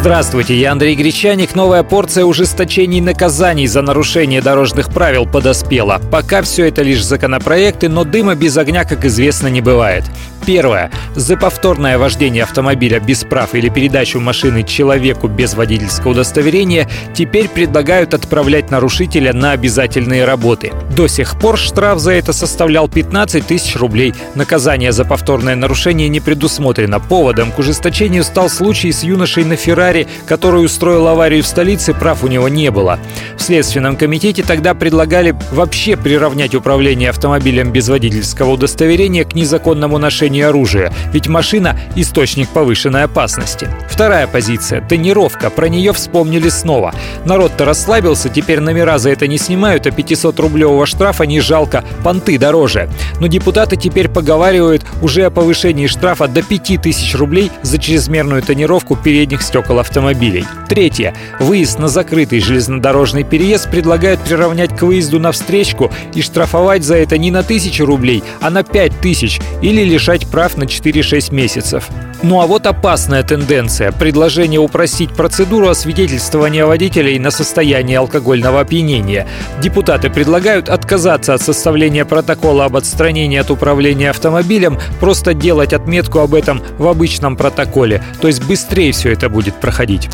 Здравствуйте, я Андрей Гречаник. Новая порция ужесточений наказаний за нарушение дорожных правил подоспела. Пока все это лишь законопроекты, но дыма без огня, как известно, не бывает. Первое. За повторное вождение автомобиля без прав или передачу машины человеку без водительского удостоверения теперь предлагают отправлять нарушителя на обязательные работы. До сих пор штраф за это составлял 15 тысяч рублей. Наказание за повторное нарушение не предусмотрено. Поводом к ужесточению стал случай с юношей на Феррари, который устроил аварию в столице, прав у него не было. В Следственном комитете тогда предлагали вообще приравнять управление автомобилем без водительского удостоверения к незаконному ношению оружия, ведь машина – источник повышенной опасности. Вторая позиция – тонировка, про нее вспомнили снова. Народ-то расслабился, теперь номера за это не снимают, а 500-рублевого штрафа не жалко, понты дороже. Но депутаты теперь поговаривают уже о повышении штрафа до 5000 рублей за чрезмерную тонировку передних стекол автомобилей. Третье. Выезд на закрытый железнодорожный переезд предлагают приравнять к выезду на встречку и штрафовать за это не на 1000 рублей, а на 5000 или лишать прав на 4-6 месяцев. Ну а вот опасная тенденция – предложение упростить процедуру освидетельствования водителей на состояние алкогольного опьянения. Депутаты предлагают отказаться от составления протокола об отстранении от управления автомобилем, просто делать отметку об этом в обычном протоколе, то есть быстрее все это будет проходить.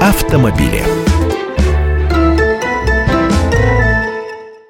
Автомобили.